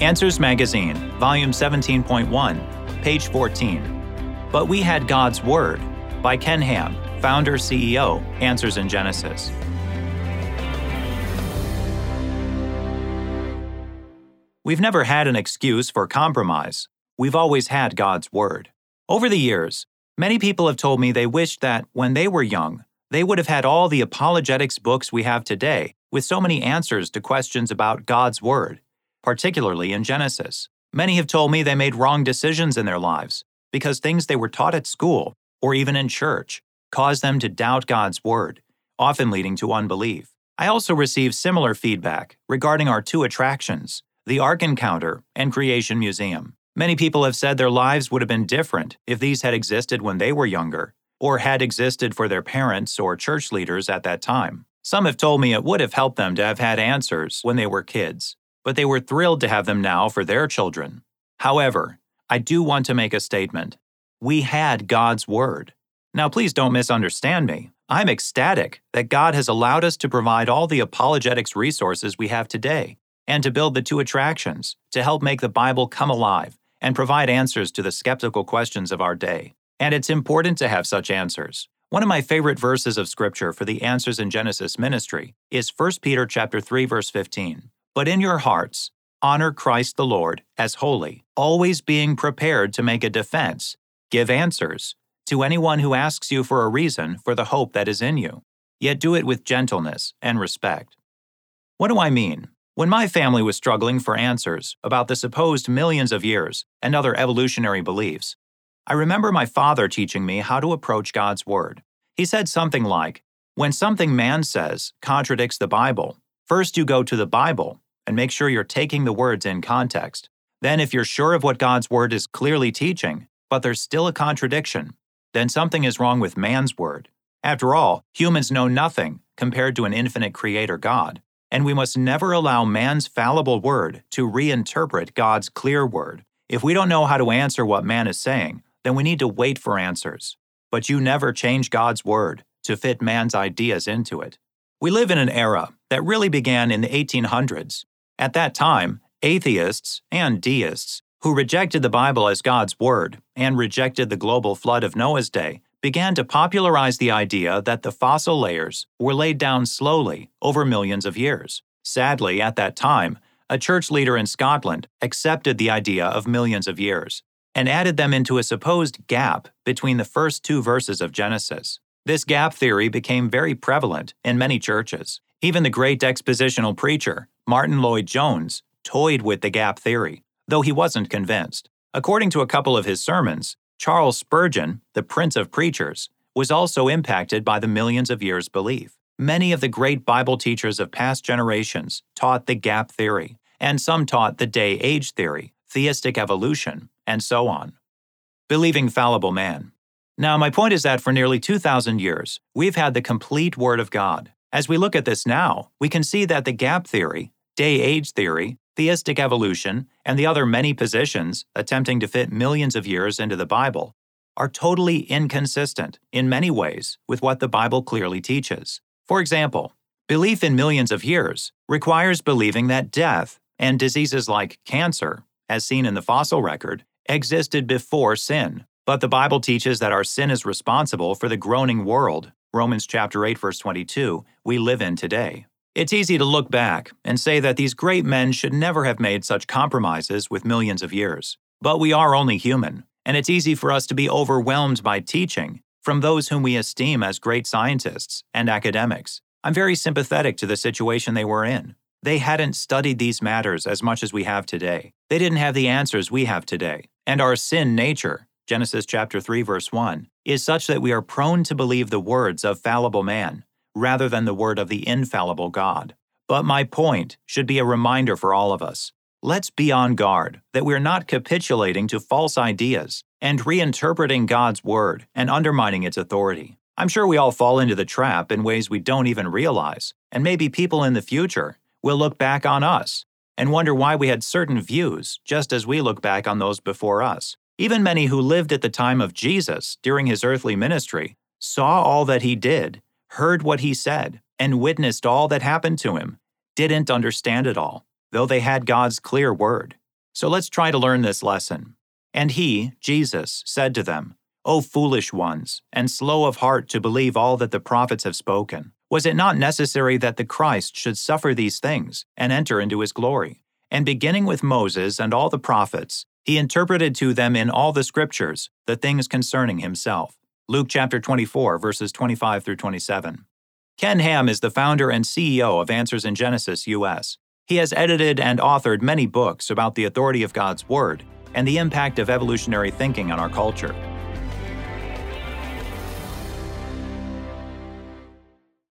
Answers Magazine, Volume 17.1, page 14. But We Had God's Word by Ken Ham, founder CEO, Answers in Genesis. We've never had an excuse for compromise. We've always had God's Word. Over the years, many people have told me they wished that, when they were young, they would have had all the apologetics books we have today with so many answers to questions about God's Word, particularly in Genesis. Many have told me they made wrong decisions in their lives because things they were taught at school or even in church caused them to doubt God's Word, often leading to unbelief. I also receive similar feedback regarding our two attractions, the Ark Encounter and Creation Museum. Many people have said their lives would have been different if these had existed when they were younger, or had existed for their parents or church leaders at that time. Some have told me it would have helped them to have had answers when they were kids, but they were thrilled to have them now for their children. However, I do want to make a statement. We had God's Word. Now, please don't misunderstand me. I'm ecstatic that God has allowed us to provide all the apologetics resources we have today and to build the two attractions to help make the Bible come alive and provide answers to the skeptical questions of our day. And it's important to have such answers. One of my favorite verses of scripture for the Answers in Genesis ministry is 1 Peter chapter 3 verse 15. But in your hearts honor Christ the Lord as holy, always being prepared to make a defense, give answers to anyone who asks you for a reason for the hope that is in you. Yet do it with gentleness and respect. What do I mean? When my family was struggling for answers about the supposed millions of years and other evolutionary beliefs, I remember my father teaching me how to approach God's Word. He said something like, When something man says contradicts the Bible, first you go to the Bible and make sure you're taking the words in context. Then, if you're sure of what God's Word is clearly teaching, but there's still a contradiction, then something is wrong with man's Word. After all, humans know nothing compared to an infinite Creator God and we must never allow man's fallible word to reinterpret God's clear word. If we don't know how to answer what man is saying, then we need to wait for answers. But you never change God's word to fit man's ideas into it. We live in an era that really began in the 1800s. At that time, atheists and deists who rejected the Bible as God's word and rejected the global flood of Noah's day began to popularize the idea that the fossil layers were laid down slowly over millions of years. Sadly, at that time, a church leader in Scotland accepted the idea of millions of years and added them into a supposed gap between the first two verses of Genesis. This gap theory became very prevalent in many churches. Even the great expositional preacher, Martyn Lloyd-Jones, toyed with the gap theory, though he wasn't convinced. According to a couple of his sermons, Charles Spurgeon, the prince of preachers, was also impacted by the millions of years belief. Many of the great Bible teachers of past generations taught the gap theory, and some taught the day age theory, theistic evolution, and so on. Believing fallible man. Now, my point is that for nearly 2,000 years, we've had the complete Word of God. As we look at this now, we can see that the gap theory, day age theory, theistic evolution, and the other many positions attempting to fit millions of years into the Bible are totally inconsistent in many ways with what the Bible clearly teaches. For example, belief in millions of years requires believing that death and diseases like cancer, as seen in the fossil record, existed before sin. But the Bible teaches that our sin is responsible for the groaning world, Romans chapter 8 verse 22, we live in today. It's easy to look back and say that these great men should never have made such compromises with millions of years. But we are only human, and it's easy for us to be overwhelmed by teaching from those whom we esteem as great scientists and academics. I'm very sympathetic to the situation they were in. They hadn't studied these matters as much as we have today. They didn't have the answers we have today. And our sin nature, Genesis chapter 3 verse 1, is such that we are prone to believe the words of fallible man rather than the word of the infallible God. But my point should be a reminder for all of us. Let's be on guard that we're not capitulating to false ideas and reinterpreting God's word and undermining its authority. I'm sure we all fall into the trap in ways we don't even realize, and maybe people in the future will look back on us and wonder why we had certain views just as we look back on those before us. Even many who lived at the time of Jesus during his earthly ministry saw all that he did heard what he said, and witnessed all that happened to him, didn't understand it all, though they had God's clear word. So let's try to learn this lesson. And he, Jesus, said to them, O foolish ones, and slow of heart to believe all that the prophets have spoken. Was it not necessary that the Christ should suffer these things and enter into his glory? And beginning with Moses and all the prophets, he interpreted to them in all the scriptures the things concerning himself. Luke chapter 24, verses 25 through 27. Ken Ham is the founder and CEO of Answers in Genesis US. He has edited and authored many books about the authority of God's Word and the impact of evolutionary thinking on our culture.